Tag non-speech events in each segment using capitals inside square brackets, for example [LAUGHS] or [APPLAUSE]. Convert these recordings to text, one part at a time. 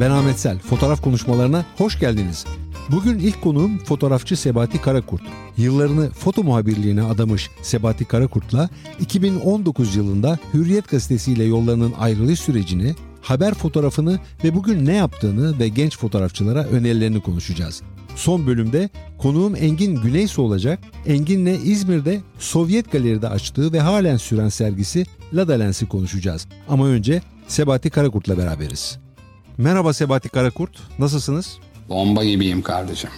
Ben Ahmet Sel. Fotoğraf konuşmalarına hoş geldiniz. Bugün ilk konuğum fotoğrafçı Sebati Karakurt. Yıllarını foto muhabirliğine adamış Sebati Karakurt'la 2019 yılında Hürriyet gazetesiyle yollarının ayrılış sürecini, haber fotoğrafını ve bugün ne yaptığını ve genç fotoğrafçılara önerilerini konuşacağız. Son bölümde konuğum Engin Güneysu olacak. Engin'le İzmir'de Sovyet Galeri'de açtığı ve halen süren sergisi Lada Lens'i konuşacağız. Ama önce Sebati Karakurt'la beraberiz. Merhaba Sebati Karakurt, nasılsınız? Bomba gibiyim kardeşim.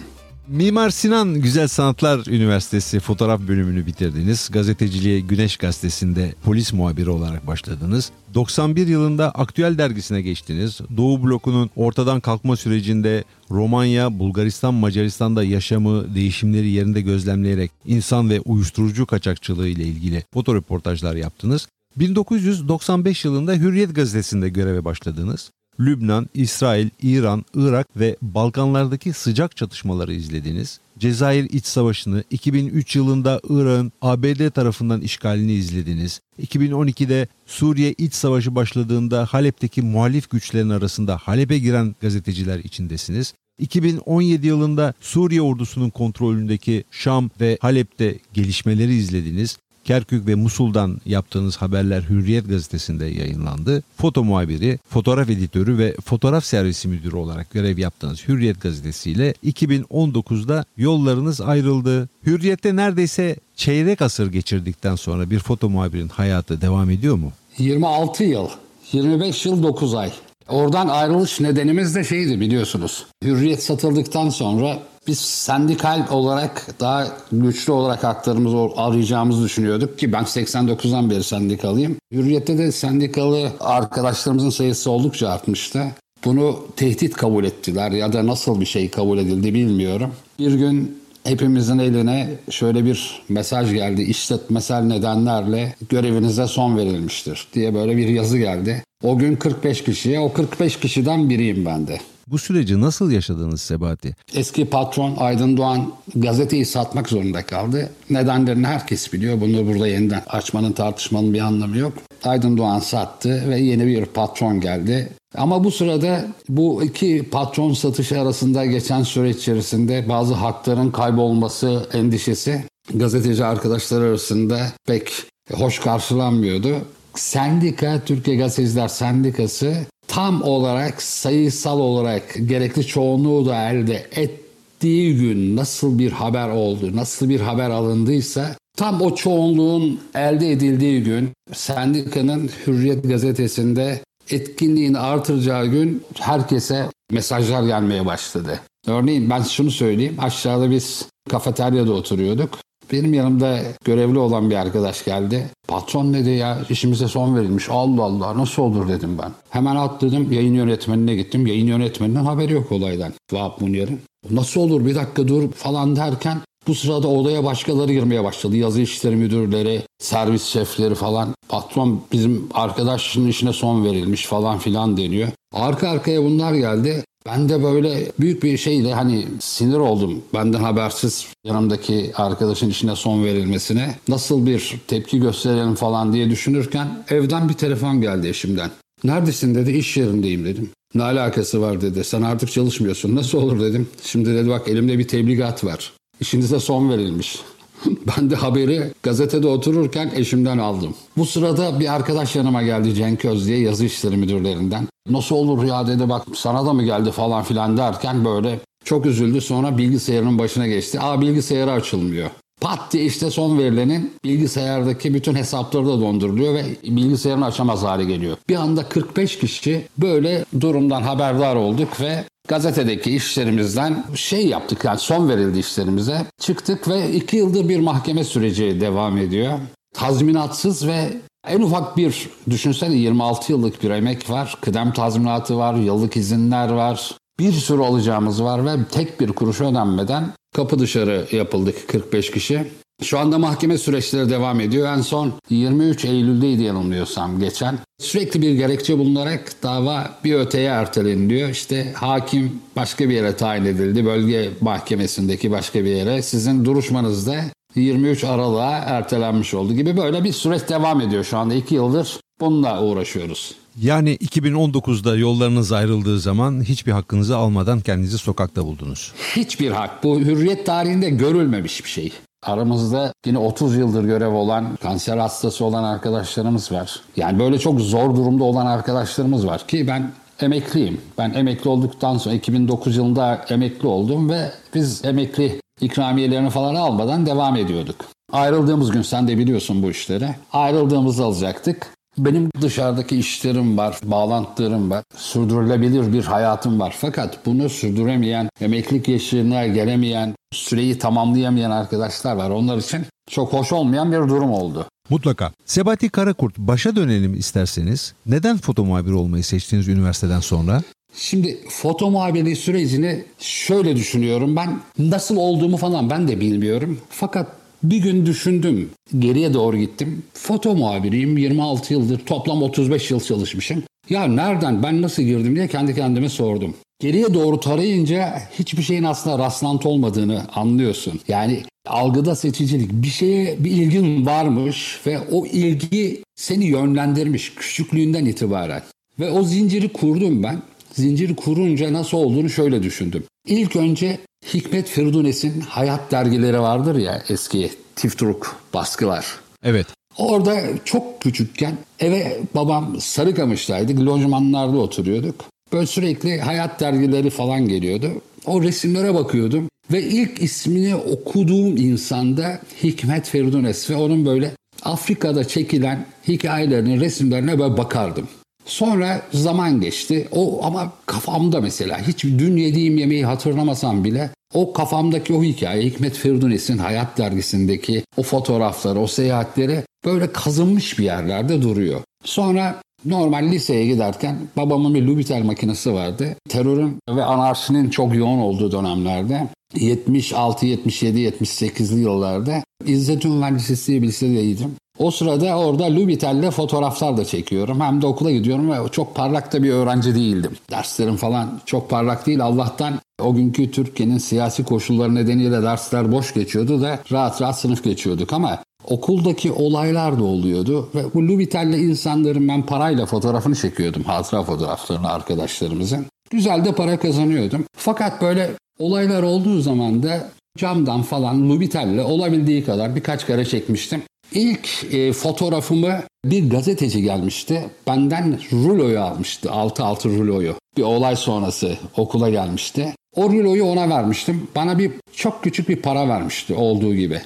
Mimar Sinan Güzel Sanatlar Üniversitesi fotoğraf bölümünü bitirdiniz. Gazeteciliğe Güneş Gazetesi'nde polis muhabiri olarak başladınız. 91 yılında Aktüel dergisine geçtiniz. Doğu blokunun ortadan kalkma sürecinde Romanya, Bulgaristan, Macaristan'da yaşamı, değişimleri yerinde gözlemleyerek insan ve uyuşturucu kaçakçılığı ile ilgili fotoreportajlar yaptınız. 1995 yılında Hürriyet gazetesinde göreve başladınız. Lübnan, İsrail, İran, Irak ve Balkanlardaki sıcak çatışmaları izlediniz. Cezayir İç Savaşı'nı 2003 yılında Irak'ın ABD tarafından işgalini izlediniz. 2012'de Suriye İç Savaşı başladığında Halep'teki muhalif güçlerin arasında Halep'e giren gazeteciler içindesiniz. 2017 yılında Suriye ordusunun kontrolündeki Şam ve Halep'te gelişmeleri izlediniz. Kerkük ve Musul'dan yaptığınız haberler Hürriyet gazetesinde yayınlandı. Foto muhabiri, fotoğraf editörü ve fotoğraf servisi müdürü olarak görev yaptığınız Hürriyet gazetesiyle 2019'da yollarınız ayrıldı. Hürriyet'te neredeyse çeyrek asır geçirdikten sonra bir foto muhabirin hayatı devam ediyor mu? 26 yıl, 25 yıl 9 ay. Oradan ayrılış nedenimiz de şeydi biliyorsunuz. Hürriyet satıldıktan sonra biz sendikal olarak daha güçlü olarak haklarımızı arayacağımızı düşünüyorduk ki ben 89'dan beri sendikalıyım. Hürriyette de sendikalı arkadaşlarımızın sayısı oldukça artmıştı. Bunu tehdit kabul ettiler ya da nasıl bir şey kabul edildi bilmiyorum. Bir gün hepimizin eline şöyle bir mesaj geldi. İşletmesel nedenlerle görevinize son verilmiştir diye böyle bir yazı geldi. O gün 45 kişiye, o 45 kişiden biriyim ben de. Bu süreci nasıl yaşadınız Sebati? Eski patron Aydın Doğan gazeteyi satmak zorunda kaldı. Nedenlerini herkes biliyor. Bunu burada yeniden açmanın tartışmanın bir anlamı yok. Aydın Doğan sattı ve yeni bir patron geldi. Ama bu sırada bu iki patron satışı arasında geçen süreç içerisinde bazı hakların kaybolması endişesi gazeteci arkadaşlar arasında pek hoş karşılanmıyordu. Sendika, Türkiye Gazeteciler Sendikası tam olarak sayısal olarak gerekli çoğunluğu da elde ettiği gün nasıl bir haber oldu, nasıl bir haber alındıysa tam o çoğunluğun elde edildiği gün sendikanın Hürriyet gazetesinde etkinliğini artıracağı gün herkese mesajlar gelmeye başladı. Örneğin ben şunu söyleyeyim. Aşağıda biz kafeteryada oturuyorduk. Benim yanımda görevli olan bir arkadaş geldi. Patron dedi ya işimize son verilmiş. Allah Allah nasıl olur dedim ben. Hemen atladım yayın yönetmenine gittim. Yayın yönetmeninin haberi yok olaydan. Vahap Munyer'in. Nasıl olur bir dakika dur falan derken bu sırada odaya başkaları girmeye başladı. Yazı işleri müdürleri, servis şefleri falan. Patron bizim arkadaşın işine son verilmiş falan filan deniyor. Arka arkaya bunlar geldi. Ben de böyle büyük bir şeyle hani sinir oldum. Benden habersiz yanımdaki arkadaşın işine son verilmesine. Nasıl bir tepki gösterelim falan diye düşünürken evden bir telefon geldi eşimden. Neredesin dedi iş yerindeyim dedim. Ne alakası var dedi. Sen artık çalışmıyorsun. Nasıl olur dedim. Şimdi dedi bak elimde bir tebligat var. İşinize son verilmiş. [LAUGHS] ben de haberi gazetede otururken eşimden aldım. Bu sırada bir arkadaş yanıma geldi Cenk Öz diye yazı işleri müdürlerinden. Nasıl olur ya dedi bak sana da mı geldi falan filan derken böyle çok üzüldü sonra bilgisayarının başına geçti. Aa bilgisayarı açılmıyor. Pat diye işte son verilenin bilgisayardaki bütün hesapları da donduruluyor ve bilgisayarını açamaz hale geliyor. Bir anda 45 kişi böyle durumdan haberdar olduk ve gazetedeki işlerimizden şey yaptık yani son verildi işlerimize. Çıktık ve iki yıldır bir mahkeme süreci devam ediyor. Tazminatsız ve en ufak bir düşünsene 26 yıllık bir emek var. Kıdem tazminatı var, yıllık izinler var. Bir sürü alacağımız var ve tek bir kuruş ödenmeden kapı dışarı yapıldık 45 kişi. Şu anda mahkeme süreçleri devam ediyor. En son 23 Eylül'deydi yanılmıyorsam geçen. Sürekli bir gerekçe bulunarak dava bir öteye erteleniliyor. İşte hakim başka bir yere tayin edildi. Bölge mahkemesindeki başka bir yere. Sizin duruşmanızda 23 Aralık'a ertelenmiş oldu gibi böyle bir süreç devam ediyor şu anda. iki yıldır bununla uğraşıyoruz. Yani 2019'da yollarınız ayrıldığı zaman hiçbir hakkınızı almadan kendinizi sokakta buldunuz. Hiçbir hak. Bu hürriyet tarihinde görülmemiş bir şey. Aramızda yine 30 yıldır görev olan, kanser hastası olan arkadaşlarımız var. Yani böyle çok zor durumda olan arkadaşlarımız var ki ben emekliyim. Ben emekli olduktan sonra 2009 yılında emekli oldum ve biz emekli ikramiyelerini falan almadan devam ediyorduk. Ayrıldığımız gün sen de biliyorsun bu işleri. Ayrıldığımızı alacaktık. Benim dışarıdaki işlerim var, bağlantılarım var, sürdürülebilir bir hayatım var. Fakat bunu sürdüremeyen, emeklilik yaşına gelemeyen, süreyi tamamlayamayan arkadaşlar var. Onlar için çok hoş olmayan bir durum oldu. Mutlaka. Sebati Karakurt başa dönelim isterseniz. Neden foto muhabiri olmayı seçtiniz üniversiteden sonra? Şimdi foto muhabirliği sürecini şöyle düşünüyorum. Ben nasıl olduğumu falan ben de bilmiyorum. Fakat bir gün düşündüm. Geriye doğru gittim. Foto muhabiriyim. 26 yıldır toplam 35 yıl çalışmışım. Ya nereden ben nasıl girdim diye kendi kendime sordum. Geriye doğru tarayınca hiçbir şeyin aslında rastlantı olmadığını anlıyorsun. Yani algıda seçicilik bir şeye bir ilgin varmış ve o ilgi seni yönlendirmiş küçüklüğünden itibaren. Ve o zinciri kurdum ben. Zinciri kurunca nasıl olduğunu şöyle düşündüm. İlk önce Hikmet Firdunes'in hayat dergileri vardır ya eski Tiftruk baskılar. Evet. Orada çok küçükken eve babam Sarıkamış'taydık. Lojmanlarda oturuyorduk. Böyle sürekli hayat dergileri falan geliyordu. O resimlere bakıyordum. Ve ilk ismini okuduğum insanda Hikmet Ferdunes ve onun böyle Afrika'da çekilen hikayelerinin resimlerine böyle bakardım. Sonra zaman geçti. O ama kafamda mesela hiç dün yediğim yemeği hatırlamasam bile o kafamdaki o hikaye Hikmet Firdunes'in Hayat dergisindeki o fotoğrafları, o seyahatleri böyle kazınmış bir yerlerde duruyor. Sonra normal liseye giderken babamın bir Lubitel makinesi vardı. Terörün ve anarşinin çok yoğun olduğu dönemlerde 76, 77, 78'li yıllarda İzzet Ünver Lisesi bir lisedeydim. O sırada orada Lubitel'le fotoğraflar da çekiyorum. Hem de okula gidiyorum ve çok parlak da bir öğrenci değildim. Derslerim falan çok parlak değil. Allah'tan o günkü Türkiye'nin siyasi koşulları nedeniyle dersler boş geçiyordu da rahat rahat sınıf geçiyorduk ama okuldaki olaylar da oluyordu ve bu Lubitel'le insanların ben parayla fotoğrafını çekiyordum. Hatıra fotoğraflarını arkadaşlarımızın. Güzel de para kazanıyordum. Fakat böyle olaylar olduğu zaman da camdan falan Lubitel'le olabildiği kadar birkaç kere çekmiştim. İlk e, fotoğrafımı bir gazeteci gelmişti. Benden ruloyu almıştı. 6-6 ruloyu. Bir olay sonrası okula gelmişti. O ruloyu ona vermiştim. Bana bir çok küçük bir para vermişti olduğu gibi.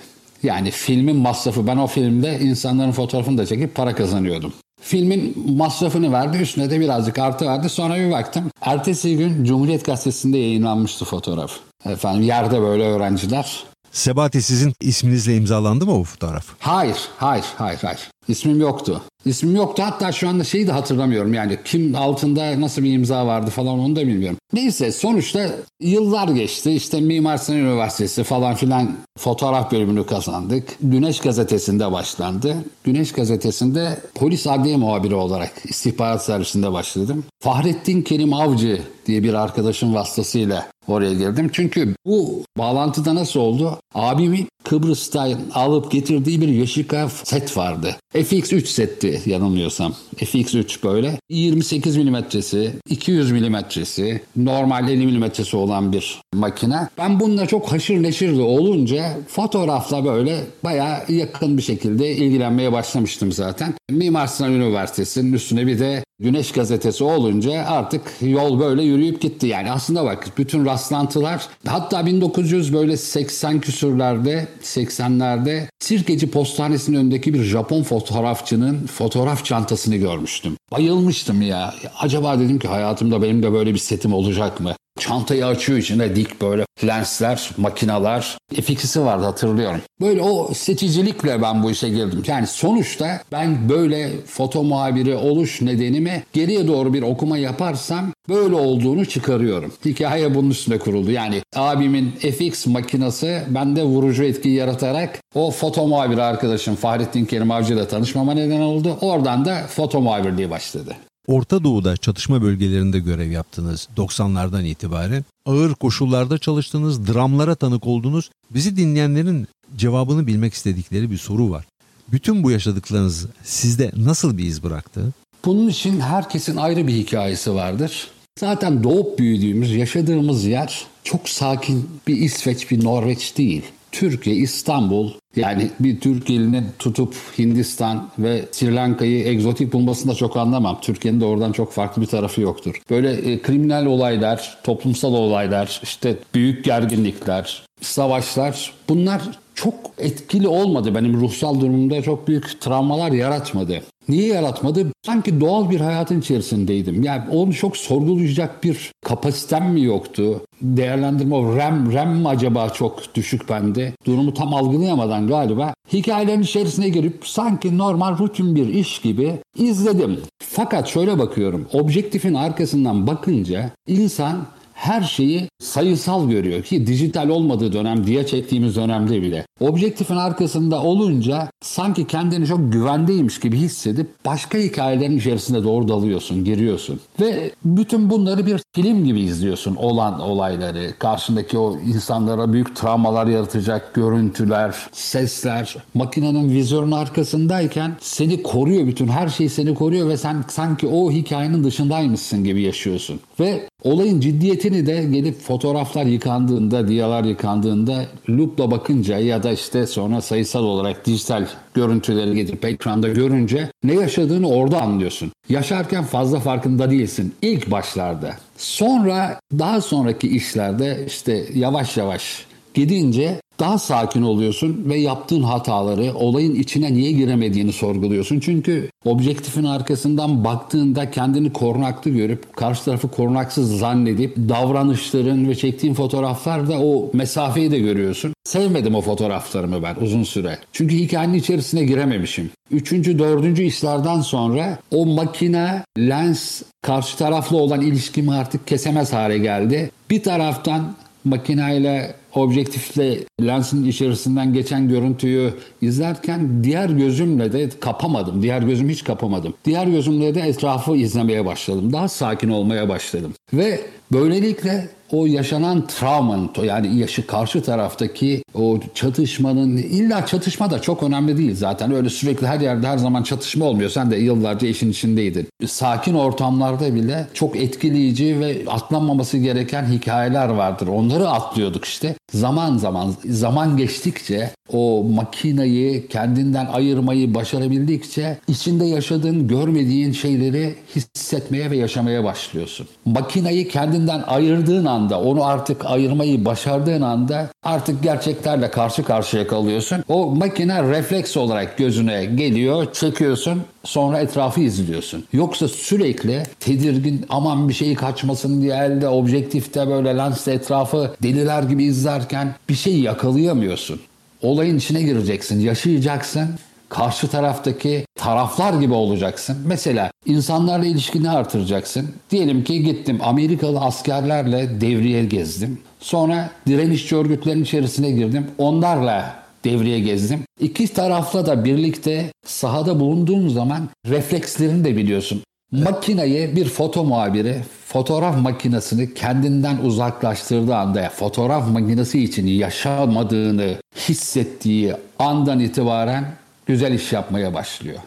Yani filmin masrafı ben o filmde insanların fotoğrafını da çekip para kazanıyordum. Filmin masrafını verdi üstüne de birazcık artı verdi sonra bir baktım. Ertesi gün Cumhuriyet Gazetesi'nde yayınlanmıştı fotoğraf. Efendim yerde böyle öğrenciler Sebati sizin isminizle imzalandı mı o fotoğraf? Hayır, hayır, hayır, hayır. İsmim yoktu. İsmim yoktu hatta şu anda şeyi de hatırlamıyorum yani kim altında nasıl bir imza vardı falan onu da bilmiyorum. Neyse sonuçta yıllar geçti işte Mimar Sinan Üniversitesi falan filan fotoğraf bölümünü kazandık. Güneş gazetesinde başlandı. Güneş gazetesinde polis adliye muhabiri olarak istihbarat servisinde başladım. Fahrettin Kerim Avcı diye bir arkadaşım vasıtasıyla oraya girdim. Çünkü bu bağlantıda nasıl oldu? Abimin Kıbrıs'tan alıp getirdiği bir Yoshika set vardı. FX3 setti yanılmıyorsam. FX3 böyle. 28 milimetresi, 200 milimetresi, normal 50 milimetresi olan bir makine. Ben bununla çok haşır neşirli olunca fotoğrafla böyle bayağı yakın bir şekilde ilgilenmeye başlamıştım zaten. Mimar Sinan Üniversitesi'nin üstüne bir de Güneş gazetesi olunca artık yol böyle yürüyüp gitti. Yani aslında bak bütün rastlantılar hatta 1900 böyle 80 küsürlerde 80'lerde Sirkeci Postanesi'nin önündeki bir Japon fotoğrafçının fotoğraf çantasını görmüştüm. Bayılmıştım ya. Acaba dedim ki hayatımda benim de böyle bir setim olacak mı? Çantayı açıyor içinde dik böyle lensler, makinalar. FX'si vardı hatırlıyorum. Böyle o seçicilikle ben bu işe girdim. Yani sonuçta ben böyle foto muhabiri oluş nedenimi geriye doğru bir okuma yaparsam böyle olduğunu çıkarıyorum. Hikaye bunun üstüne kuruldu. Yani abimin FX makinası bende vurucu etki yaratarak o foto muhabiri arkadaşım Fahrettin Kerim Avcı ile tanışmama neden oldu. Oradan da foto muhabirliği başladı. Orta Doğu'da çatışma bölgelerinde görev yaptınız 90'lardan itibaren. Ağır koşullarda çalıştınız, dramlara tanık oldunuz. Bizi dinleyenlerin cevabını bilmek istedikleri bir soru var. Bütün bu yaşadıklarınız sizde nasıl bir iz bıraktı? Bunun için herkesin ayrı bir hikayesi vardır. Zaten doğup büyüdüğümüz, yaşadığımız yer çok sakin bir İsveç, bir Norveç değil. Türkiye, İstanbul yani bir Türk elinin tutup Hindistan ve Sri Lanka'yı egzotik bulmasında çok anlamam. Türkiye'nin de oradan çok farklı bir tarafı yoktur. Böyle e, kriminal olaylar, toplumsal olaylar, işte büyük gerginlikler, savaşlar bunlar çok etkili olmadı. Benim ruhsal durumumda çok büyük travmalar yaratmadı. Niye yaratmadı? Sanki doğal bir hayatın içerisindeydim. Yani onu çok sorgulayacak bir kapasitem mi yoktu? Değerlendirme o RAM, RAM mi acaba çok düşük bende? Durumu tam algılayamadan galiba hikayelerin içerisine girip sanki normal rutin bir iş gibi izledim. Fakat şöyle bakıyorum. Objektifin arkasından bakınca insan her şeyi sayısal görüyor ki dijital olmadığı dönem diye çektiğimiz dönemde bile. Objektifin arkasında olunca sanki kendini çok güvendeymiş gibi hissedip başka hikayelerin içerisinde doğru dalıyorsun, giriyorsun. Ve bütün bunları bir film gibi izliyorsun olan olayları. Karşındaki o insanlara büyük travmalar yaratacak görüntüler, sesler. Makinenin vizörün arkasındayken seni koruyor bütün her şey seni koruyor ve sen sanki o hikayenin dışındaymışsın gibi yaşıyorsun. Ve olayın ciddiyetini de gelip fotoğraflar yıkandığında, diyalar yıkandığında loopla bakınca ya da işte sonra sayısal olarak dijital görüntüleri getirip ekranda görünce ne yaşadığını orada anlıyorsun. Yaşarken fazla farkında değilsin ilk başlarda. Sonra daha sonraki işlerde işte yavaş yavaş gidince daha sakin oluyorsun ve yaptığın hataları, olayın içine niye giremediğini sorguluyorsun. Çünkü objektifin arkasından baktığında kendini korunaklı görüp karşı tarafı korunaksız zannedip davranışların ve çektiğin fotoğraflarda o mesafeyi de görüyorsun. Sevmedim o fotoğraflarımı ben uzun süre. Çünkü hikayenin içerisine girememişim. Üçüncü, dördüncü işlerden sonra o makine, lens, karşı taraflı olan ilişkimi artık kesemez hale geldi. Bir taraftan makineyle objektifle lensin içerisinden geçen görüntüyü izlerken diğer gözümle de kapamadım. Diğer gözüm hiç kapamadım. Diğer gözümle de etrafı izlemeye başladım. Daha sakin olmaya başladım. Ve böylelikle o yaşanan travmanın yani yaşı karşı taraftaki o çatışmanın illa çatışma da çok önemli değil zaten öyle sürekli her yerde her zaman çatışma olmuyor sen de yıllarca işin içindeydin. Sakin ortamlarda bile çok etkileyici ve atlanmaması gereken hikayeler vardır onları atlıyorduk işte. Zaman zaman zaman geçtikçe o makinayı kendinden ayırmayı başarabildikçe içinde yaşadığın görmediğin şeyleri hissetmeye ve yaşamaya başlıyorsun. Makinayı kendinden ayırdığın anda onu artık ayırmayı başardığın anda artık gerçeklerle karşı karşıya kalıyorsun. O makine refleks olarak gözüne geliyor, çekiyorsun sonra etrafı izliyorsun. Yoksa sürekli tedirgin aman bir şey kaçmasın diye elde objektifte böyle lensle etrafı deliler gibi izlerken bir şey yakalayamıyorsun. Olayın içine gireceksin, yaşayacaksın karşı taraftaki taraflar gibi olacaksın. Mesela insanlarla ilişkini artıracaksın. Diyelim ki gittim Amerikalı askerlerle devriye gezdim. Sonra direnişçi örgütlerin içerisine girdim. Onlarla devriye gezdim. İki tarafla da birlikte sahada bulunduğum zaman reflekslerini de biliyorsun. Makineye bir foto muhabiri fotoğraf makinesini kendinden uzaklaştırdığı anda fotoğraf makinesi için yaşamadığını hissettiği andan itibaren güzel iş yapmaya başlıyor.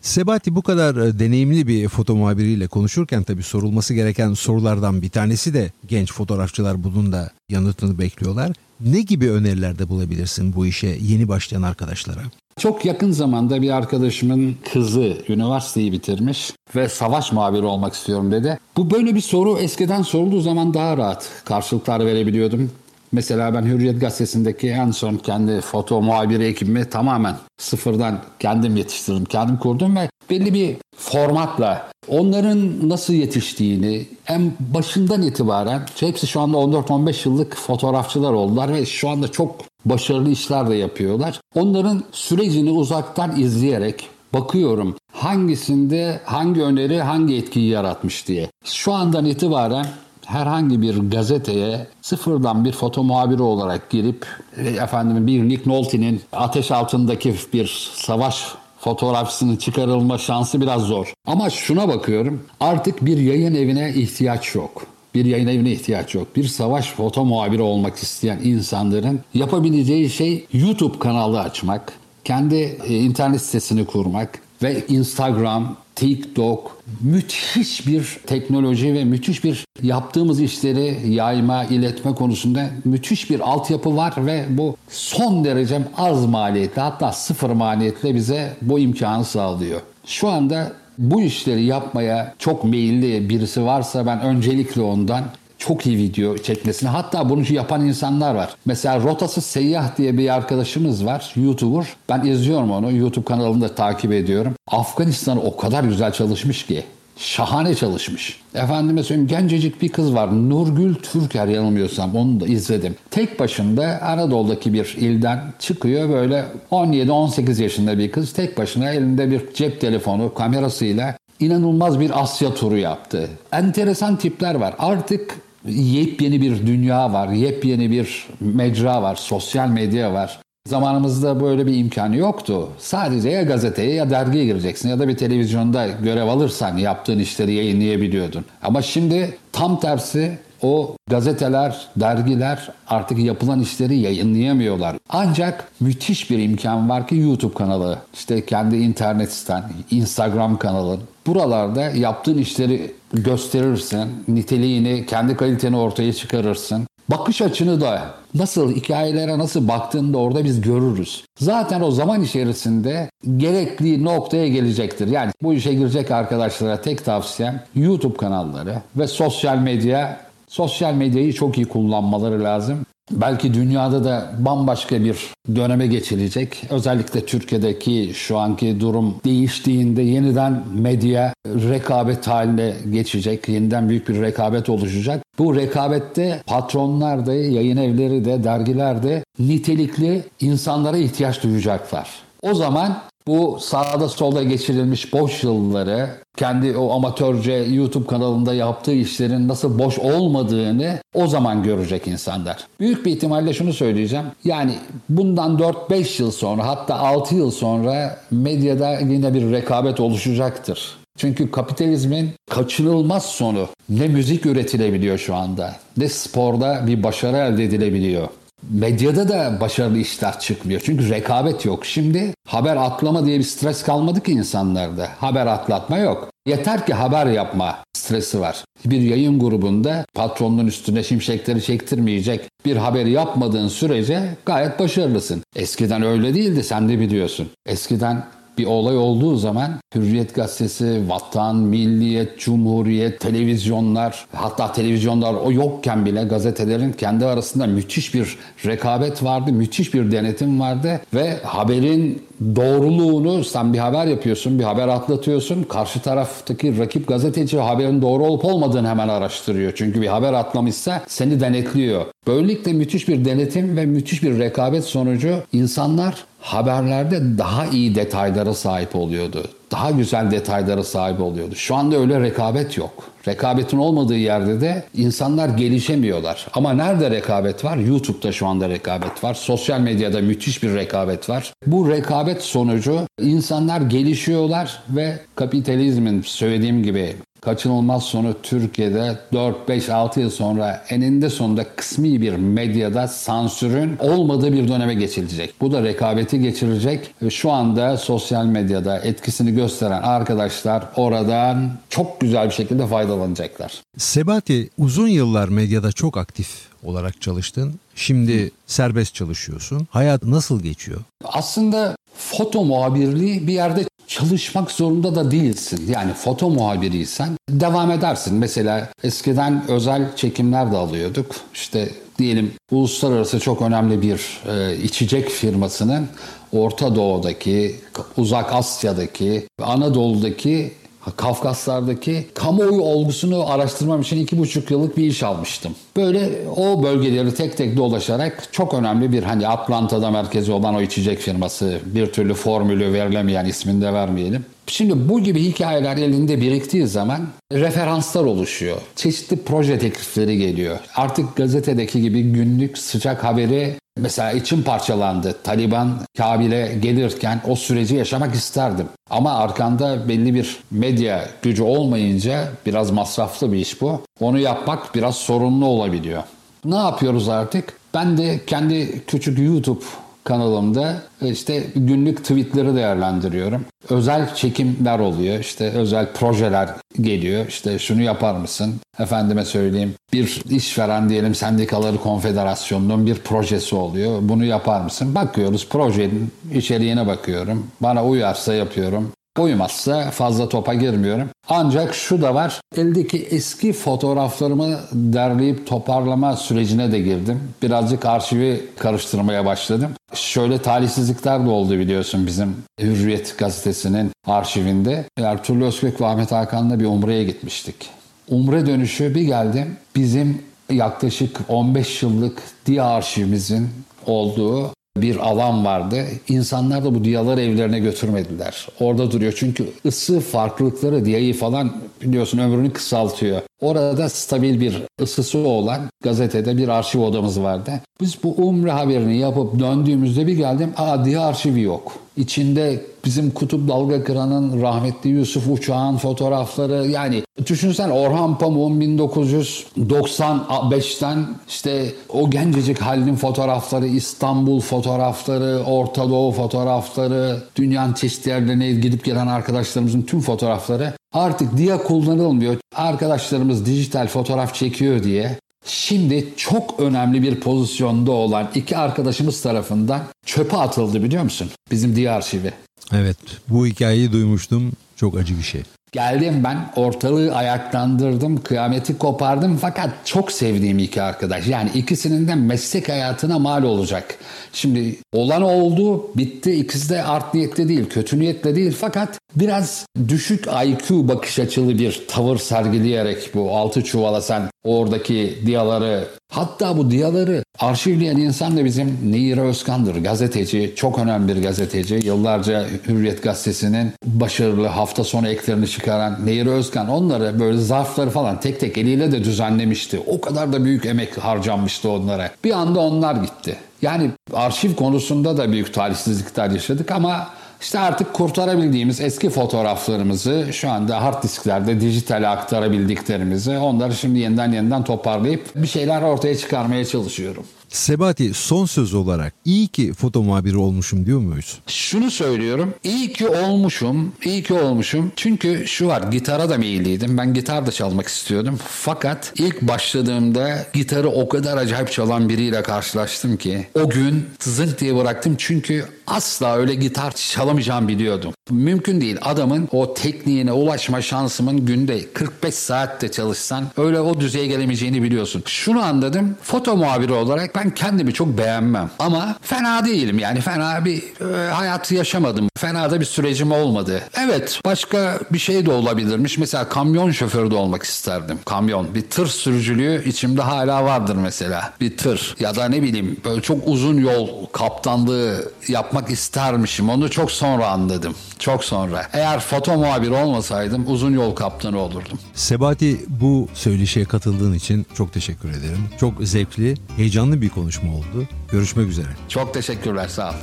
Sebati bu kadar e, deneyimli bir foto muhabiriyle konuşurken tabii sorulması gereken sorulardan bir tanesi de genç fotoğrafçılar bunun da yanıtını bekliyorlar. Ne gibi önerilerde bulabilirsin bu işe yeni başlayan arkadaşlara? Çok yakın zamanda bir arkadaşımın kızı üniversiteyi bitirmiş ve savaş muhabiri olmak istiyorum dedi. Bu böyle bir soru eskiden sorulduğu zaman daha rahat karşılıklar verebiliyordum. Mesela ben Hürriyet Gazetesi'ndeki en son kendi foto muhabiri ekibimi tamamen sıfırdan kendim yetiştirdim, kendim kurdum ve belli bir formatla onların nasıl yetiştiğini en başından itibaren hepsi şu anda 14-15 yıllık fotoğrafçılar oldular ve şu anda çok başarılı işler de yapıyorlar. Onların sürecini uzaktan izleyerek bakıyorum hangisinde hangi öneri hangi etkiyi yaratmış diye. Şu andan itibaren herhangi bir gazeteye sıfırdan bir foto muhabiri olarak girip e, efendim bir Nick Nolte'nin ateş altındaki bir savaş fotoğrafçısının çıkarılma şansı biraz zor. Ama şuna bakıyorum artık bir yayın evine ihtiyaç yok. Bir yayın evine ihtiyaç yok. Bir savaş foto muhabiri olmak isteyen insanların yapabileceği şey YouTube kanalı açmak, kendi e, internet sitesini kurmak ve Instagram, TikTok müthiş bir teknoloji ve müthiş bir yaptığımız işleri yayma, iletme konusunda müthiş bir altyapı var ve bu son derece az maliyetli hatta sıfır maliyetle bize bu imkanı sağlıyor. Şu anda bu işleri yapmaya çok meyilli birisi varsa ben öncelikle ondan çok iyi video çekmesini hatta bunu yapan insanlar var. Mesela Rotası Seyyah diye bir arkadaşımız var YouTuber. Ben izliyorum onu YouTube kanalında takip ediyorum. Afganistan'ı o kadar güzel çalışmış ki. Şahane çalışmış. Efendime söyleyeyim gencecik bir kız var. Nurgül Türker yanılmıyorsam onu da izledim. Tek başında Anadolu'daki bir ilden çıkıyor böyle 17-18 yaşında bir kız tek başına elinde bir cep telefonu kamerasıyla inanılmaz bir Asya turu yaptı. Enteresan tipler var. Artık yepyeni bir dünya var, yepyeni bir mecra var, sosyal medya var. Zamanımızda böyle bir imkanı yoktu. Sadece ya gazeteye ya dergiye gireceksin ya da bir televizyonda görev alırsan yaptığın işleri yayınlayabiliyordun. Ama şimdi tam tersi o gazeteler, dergiler artık yapılan işleri yayınlayamıyorlar. Ancak müthiş bir imkan var ki YouTube kanalı, işte kendi internet siten, Instagram kanalın. Buralarda yaptığın işleri gösterirsin, niteliğini, kendi kaliteni ortaya çıkarırsın. Bakış açını da nasıl hikayelere nasıl baktığında orada biz görürüz. Zaten o zaman içerisinde gerekli noktaya gelecektir. Yani bu işe girecek arkadaşlara tek tavsiyem YouTube kanalları ve sosyal medya Sosyal medyayı çok iyi kullanmaları lazım. Belki dünyada da bambaşka bir döneme geçilecek. Özellikle Türkiye'deki şu anki durum değiştiğinde yeniden medya rekabet haline geçecek. Yeniden büyük bir rekabet oluşacak. Bu rekabette patronlar da, yayın evleri de, dergiler de nitelikli insanlara ihtiyaç duyacaklar. O zaman bu sağda solda geçirilmiş boş yılları, kendi o amatörce YouTube kanalında yaptığı işlerin nasıl boş olmadığını o zaman görecek insanlar. Büyük bir ihtimalle şunu söyleyeceğim. Yani bundan 4-5 yıl sonra hatta 6 yıl sonra medyada yine bir rekabet oluşacaktır. Çünkü kapitalizmin kaçınılmaz sonu ne müzik üretilebiliyor şu anda ne sporda bir başarı elde edilebiliyor. Medyada da başarılı işler çıkmıyor. Çünkü rekabet yok. Şimdi haber atlama diye bir stres kalmadı ki insanlarda. Haber atlatma yok. Yeter ki haber yapma stresi var. Bir yayın grubunda patronun üstüne şimşekleri çektirmeyecek bir haberi yapmadığın sürece gayet başarılısın. Eskiden öyle değildi sen de biliyorsun. Eskiden bir olay olduğu zaman Hürriyet Gazetesi, Vatan, Milliyet, Cumhuriyet, televizyonlar hatta televizyonlar o yokken bile gazetelerin kendi arasında müthiş bir rekabet vardı, müthiş bir denetim vardı ve haberin doğruluğunu sen bir haber yapıyorsun, bir haber atlatıyorsun. Karşı taraftaki rakip gazeteci haberin doğru olup olmadığını hemen araştırıyor. Çünkü bir haber atlamışsa seni denetliyor. Böylelikle müthiş bir denetim ve müthiş bir rekabet sonucu insanlar haberlerde daha iyi detaylara sahip oluyordu. Daha güzel detaylara sahip oluyordu. Şu anda öyle rekabet yok. Rekabetin olmadığı yerde de insanlar gelişemiyorlar. Ama nerede rekabet var? YouTube'da şu anda rekabet var. Sosyal medyada müthiş bir rekabet var. Bu rekabet sonucu insanlar gelişiyorlar ve kapitalizmin söylediğim gibi kaçınılmaz sonu Türkiye'de 4-5-6 yıl sonra eninde sonunda kısmi bir medyada sansürün olmadığı bir döneme geçilecek. Bu da rekabeti geçirecek şu anda sosyal medyada etkisini gösteren arkadaşlar oradan çok güzel bir şekilde faydalanacaklar. Sebati uzun yıllar medyada çok aktif olarak çalıştın. Şimdi serbest çalışıyorsun. Hayat nasıl geçiyor? Aslında foto muhabirliği bir yerde çalışmak zorunda da değilsin. Yani foto muhabiriysen devam edersin. Mesela eskiden özel çekimler de alıyorduk. İşte diyelim uluslararası çok önemli bir e, içecek firmasının Orta Doğu'daki, Uzak Asya'daki, Anadolu'daki Kafkaslardaki kamuoyu olgusunu araştırmam için iki buçuk yıllık bir iş almıştım. Böyle o bölgeleri tek tek dolaşarak çok önemli bir hani Atlanta'da merkezi olan o içecek firması bir türlü formülü verilemeyen ismini de vermeyelim. Şimdi bu gibi hikayeler elinde biriktiği zaman referanslar oluşuyor. Çeşitli proje teklifleri geliyor. Artık gazetedeki gibi günlük sıcak haberi Mesela içim parçalandı. Taliban Kabil'e gelirken o süreci yaşamak isterdim. Ama arkanda belli bir medya gücü olmayınca biraz masraflı bir iş bu. Onu yapmak biraz sorunlu olabiliyor. Ne yapıyoruz artık? Ben de kendi küçük YouTube kanalımda işte günlük tweetleri değerlendiriyorum. Özel çekimler oluyor. İşte özel projeler geliyor. İşte şunu yapar mısın? Efendime söyleyeyim bir işveren diyelim Sendikaları Konfederasyonu'nun bir projesi oluyor. Bunu yapar mısın? Bakıyoruz projenin içeriğine bakıyorum. Bana uyarsa yapıyorum. Uymazsa fazla topa girmiyorum. Ancak şu da var. Eldeki eski fotoğraflarımı derleyip toparlama sürecine de girdim. Birazcık arşivi karıştırmaya başladım. Şöyle talihsizlikler de oldu biliyorsun bizim Hürriyet gazetesinin arşivinde. Ertuğrul Özkök ve Ahmet Hakan'la bir umreye gitmiştik. Umre dönüşü bir geldim. Bizim yaklaşık 15 yıllık diye arşivimizin olduğu bir alan vardı. İnsanlar da bu diyaları evlerine götürmediler. Orada duruyor. Çünkü ısı farklılıkları diyayı falan biliyorsun ömrünü kısaltıyor. Orada stabil bir ısısı olan gazetede bir arşiv odamız vardı. Biz bu umre haberini yapıp döndüğümüzde bir geldim. Aa diye arşivi yok. İçinde bizim Kutup Dalga Kıran'ın rahmetli Yusuf Uçağan fotoğrafları yani düşünsen Orhan Pamuk'un 1995'ten işte o gencecik halinin fotoğrafları, İstanbul fotoğrafları, Orta Doğu fotoğrafları, dünyanın çeşitli yerlerine gidip gelen arkadaşlarımızın tüm fotoğrafları artık diye kullanılmıyor. Arkadaşlarımız dijital fotoğraf çekiyor diye Şimdi çok önemli bir pozisyonda olan iki arkadaşımız tarafından çöpe atıldı biliyor musun? Bizim diye arşivi. Evet bu hikayeyi duymuştum. Çok acı bir şey. Geldim ben ortalığı ayaklandırdım, kıyameti kopardım fakat çok sevdiğim iki arkadaş. Yani ikisinin de meslek hayatına mal olacak. Şimdi olan oldu, bitti. İkisi de art niyetli değil, kötü niyetli değil fakat biraz düşük IQ bakış açılı bir tavır sergileyerek bu altı çuvala sen oradaki diyaları hatta bu diyaları arşivleyen insan da bizim Nehir Özkan'dır. Gazeteci, çok önemli bir gazeteci. Yıllarca Hürriyet Gazetesi'nin başarılı hafta sonu eklerini çıkaran Nehir Özkan onları böyle zarfları falan tek tek eliyle de düzenlemişti. O kadar da büyük emek harcanmıştı onlara. Bir anda onlar gitti. Yani arşiv konusunda da büyük talihsizlikler yaşadık ama işte artık kurtarabildiğimiz eski fotoğraflarımızı şu anda hard disklerde dijitale aktarabildiklerimizi onları şimdi yeniden yeniden toparlayıp bir şeyler ortaya çıkarmaya çalışıyorum. Sebati son söz olarak iyi ki foto muhabiri olmuşum diyor muyuz? Şunu söylüyorum. İyi ki olmuşum. iyi ki olmuşum. Çünkü şu var gitara da meyilliydim. Ben gitar da çalmak istiyordum. Fakat ilk başladığımda gitarı o kadar acayip çalan biriyle karşılaştım ki o gün zınk diye bıraktım. Çünkü asla öyle gitar çalamayacağım biliyordum. Mümkün değil. Adamın o tekniğine ulaşma şansımın günde 45 saatte çalışsan öyle o düzeye gelemeyeceğini biliyorsun. Şunu anladım. Foto muhabiri olarak ben kendimi çok beğenmem. Ama fena değilim yani fena bir e, hayat yaşamadım. Fena da bir sürecim olmadı. Evet başka bir şey de olabilirmiş. Mesela kamyon şoförü de olmak isterdim. Kamyon. Bir tır sürücülüğü içimde hala vardır mesela. Bir tır ya da ne bileyim böyle çok uzun yol kaptanlığı yapmak istermişim. Onu çok sonra anladım. Çok sonra. Eğer foto muhabiri olmasaydım uzun yol kaptanı olurdum. Sebati bu söyleşiye katıldığın için çok teşekkür ederim. Çok zevkli, heyecanlı bir konuşma oldu. Görüşmek üzere. Çok teşekkürler sağ ol.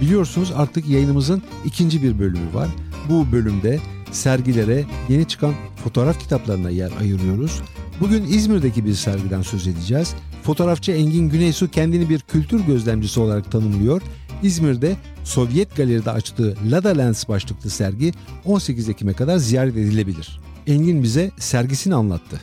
Biliyorsunuz artık yayınımızın ikinci bir bölümü var. Bu bölümde sergilere yeni çıkan fotoğraf kitaplarına yer ayırıyoruz. Bugün İzmir'deki bir sergiden söz edeceğiz. Fotoğrafçı Engin Güneysu kendini bir kültür gözlemcisi olarak tanımlıyor. İzmir'de Sovyet Galeri'de açtığı Lada Lens başlıklı sergi 18 Ekim'e kadar ziyaret edilebilir. Engin bize sergisini anlattı.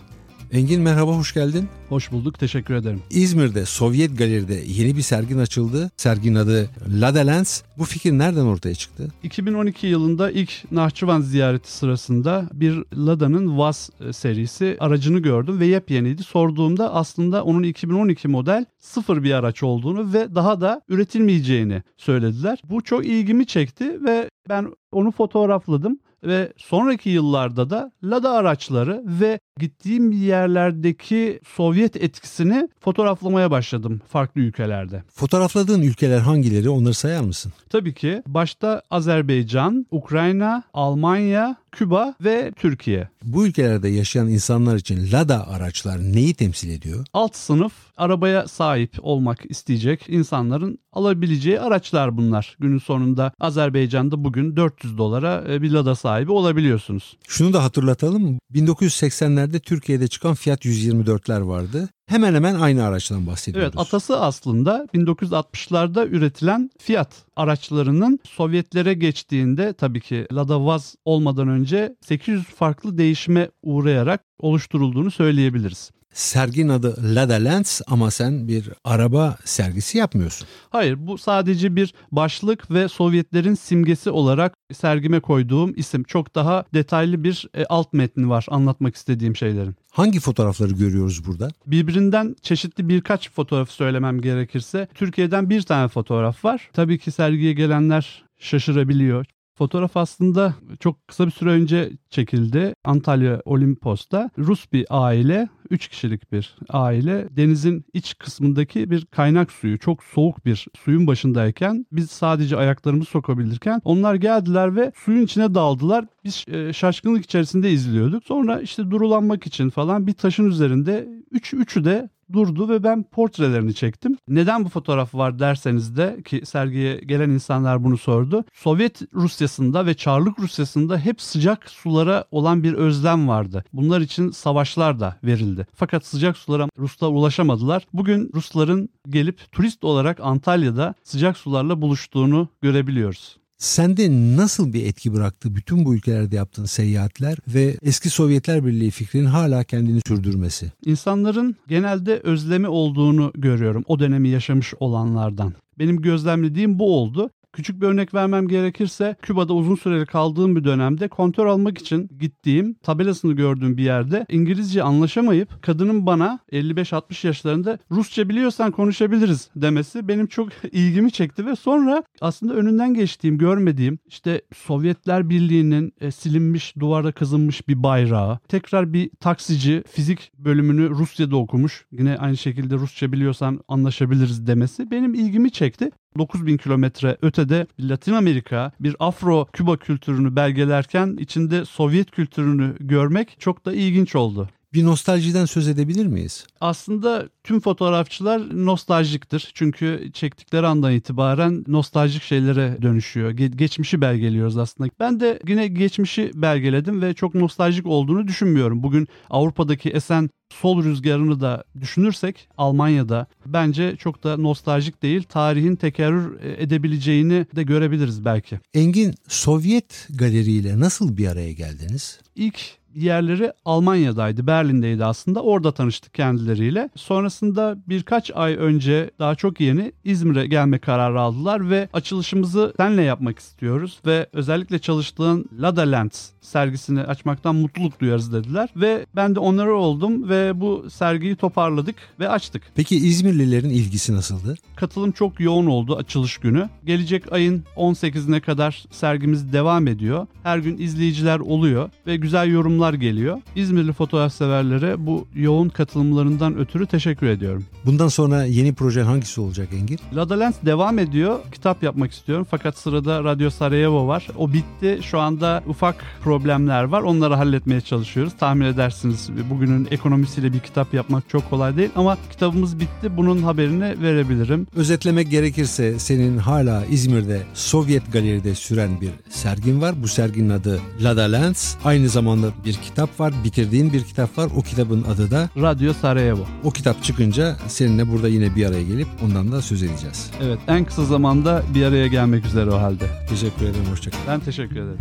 Engin merhaba hoş geldin. Hoş bulduk teşekkür ederim. İzmir'de Sovyet Galeri'de yeni bir sergin açıldı. Serginin adı Lada Lens. Bu fikir nereden ortaya çıktı? 2012 yılında ilk Nahçıvan ziyareti sırasında bir Lada'nın Vaz e, serisi aracını gördüm ve yepyeniydi. Sorduğumda aslında onun 2012 model sıfır bir araç olduğunu ve daha da üretilmeyeceğini söylediler. Bu çok ilgimi çekti ve ben onu fotoğrafladım ve sonraki yıllarda da Lada araçları ve gittiğim yerlerdeki Sovyet etkisini fotoğraflamaya başladım farklı ülkelerde. Fotoğrafladığın ülkeler hangileri onları sayar mısın? Tabii ki başta Azerbaycan, Ukrayna, Almanya, Küba ve Türkiye. Bu ülkelerde yaşayan insanlar için Lada araçlar neyi temsil ediyor? Alt sınıf arabaya sahip olmak isteyecek insanların alabileceği araçlar bunlar. Günün sonunda Azerbaycan'da bugün 400 dolara e, bir Lada sahibi olabiliyorsunuz. Şunu da hatırlatalım. 1980'lerde Türkiye'de çıkan Fiat 124'ler vardı. Hemen hemen aynı araçtan bahsediyoruz. Evet atası aslında 1960'larda üretilen Fiat araçlarının Sovyetlere geçtiğinde tabii ki Lada Vaz olmadan önce 800 farklı değişime uğrayarak oluşturulduğunu söyleyebiliriz. Sergin adı Lada Lands ama sen bir araba sergisi yapmıyorsun. Hayır bu sadece bir başlık ve Sovyetlerin simgesi olarak sergime koyduğum isim. Çok daha detaylı bir e, alt metni var anlatmak istediğim şeylerin. Hangi fotoğrafları görüyoruz burada? Birbirinden çeşitli birkaç fotoğraf söylemem gerekirse Türkiye'den bir tane fotoğraf var. Tabii ki sergiye gelenler şaşırabiliyor. Fotoğraf aslında çok kısa bir süre önce çekildi. Antalya Olimpos'ta Rus bir aile, 3 kişilik bir aile denizin iç kısmındaki bir kaynak suyu, çok soğuk bir suyun başındayken biz sadece ayaklarımızı sokabilirken onlar geldiler ve suyun içine daldılar. Biz e, şaşkınlık içerisinde izliyorduk. Sonra işte durulanmak için falan bir taşın üzerinde üç, üçü de durdu ve ben portrelerini çektim. Neden bu fotoğraf var derseniz de ki sergiye gelen insanlar bunu sordu. Sovyet Rusyası'nda ve Çarlık Rusyası'nda hep sıcak sulara olan bir özlem vardı. Bunlar için savaşlar da verildi. Fakat sıcak sulara Ruslar ulaşamadılar. Bugün Rusların gelip turist olarak Antalya'da sıcak sularla buluştuğunu görebiliyoruz. Sende nasıl bir etki bıraktı bütün bu ülkelerde yaptığın seyahatler ve eski Sovyetler Birliği fikrinin hala kendini sürdürmesi? İnsanların genelde özlemi olduğunu görüyorum o dönemi yaşamış olanlardan. Benim gözlemlediğim bu oldu. Küçük bir örnek vermem gerekirse Küba'da uzun süreli kaldığım bir dönemde kontör almak için gittiğim tabelasını gördüğüm bir yerde İngilizce anlaşamayıp kadının bana 55-60 yaşlarında Rusça biliyorsan konuşabiliriz demesi benim çok [LAUGHS] ilgimi çekti ve sonra aslında önünden geçtiğim görmediğim işte Sovyetler Birliği'nin e, silinmiş duvarda kazınmış bir bayrağı tekrar bir taksici fizik bölümünü Rusya'da okumuş yine aynı şekilde Rusça biliyorsan anlaşabiliriz demesi benim ilgimi çekti. 9000 kilometre ötede Latin Amerika bir Afro-Küba kültürünü belgelerken içinde Sovyet kültürünü görmek çok da ilginç oldu. Bir nostaljiden söz edebilir miyiz? Aslında tüm fotoğrafçılar nostaljiktir. Çünkü çektikleri andan itibaren nostaljik şeylere dönüşüyor. Ge- geçmişi belgeliyoruz aslında. Ben de yine geçmişi belgeledim ve çok nostaljik olduğunu düşünmüyorum. Bugün Avrupa'daki esen sol rüzgarını da düşünürsek Almanya'da bence çok da nostaljik değil. Tarihin tekerrür edebileceğini de görebiliriz belki. Engin Sovyet galeriyle nasıl bir araya geldiniz? İlk yerleri Almanya'daydı, Berlin'deydi aslında. Orada tanıştık kendileriyle. Sonrasında birkaç ay önce daha çok yeni İzmir'e gelme kararı aldılar ve açılışımızı senle yapmak istiyoruz ve özellikle çalıştığın Lada Lands sergisini açmaktan mutluluk duyarız dediler ve ben de onları oldum ve bu sergiyi toparladık ve açtık. Peki İzmirlilerin ilgisi nasıldı? Katılım çok yoğun oldu açılış günü. Gelecek ayın 18'ine kadar sergimiz devam ediyor. Her gün izleyiciler oluyor ve güzel yorumlar geliyor. İzmirli fotoğraf severlere bu yoğun katılımlarından ötürü teşekkür ediyorum. Bundan sonra yeni projen hangisi olacak Engin? Lada Lens devam ediyor. Kitap yapmak istiyorum fakat sırada Radyo Sarajevo var. O bitti. Şu anda ufak problemler var. Onları halletmeye çalışıyoruz. Tahmin edersiniz bugünün ekonomisiyle bir kitap yapmak çok kolay değil ama kitabımız bitti. Bunun haberini verebilirim. Özetlemek gerekirse senin hala İzmir'de Sovyet Galeri'de süren bir sergin var. Bu serginin adı Lada Lens. Aynı zamanda bir kitap var. Bitirdiğin bir kitap var. O kitabın adı da Radyo Sarajevo. O kitap çıkınca seninle burada yine bir araya gelip ondan da söz edeceğiz. Evet en kısa zamanda bir araya gelmek üzere o halde. Teşekkür ederim. Hoşçakalın. Ben teşekkür ederim.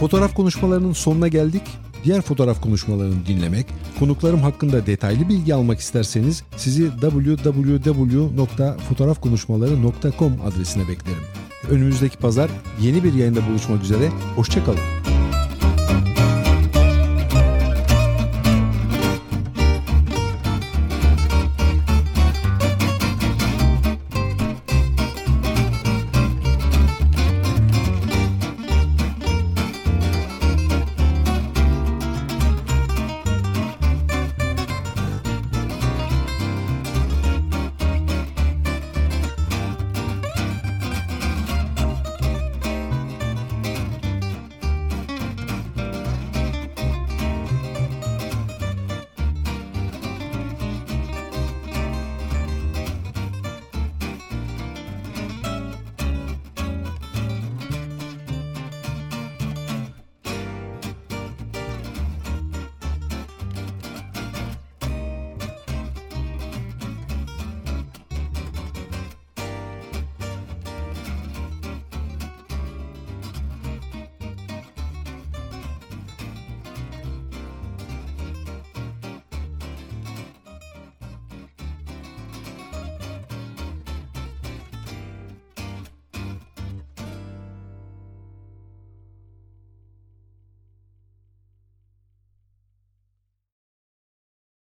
Fotoğraf konuşmalarının sonuna geldik. Diğer fotoğraf konuşmalarını dinlemek, konuklarım hakkında detaylı bilgi almak isterseniz sizi www.fotoğrafkonuşmaları.com adresine beklerim. Önümüzdeki pazar yeni bir yayında buluşmak üzere. Hoşçakalın.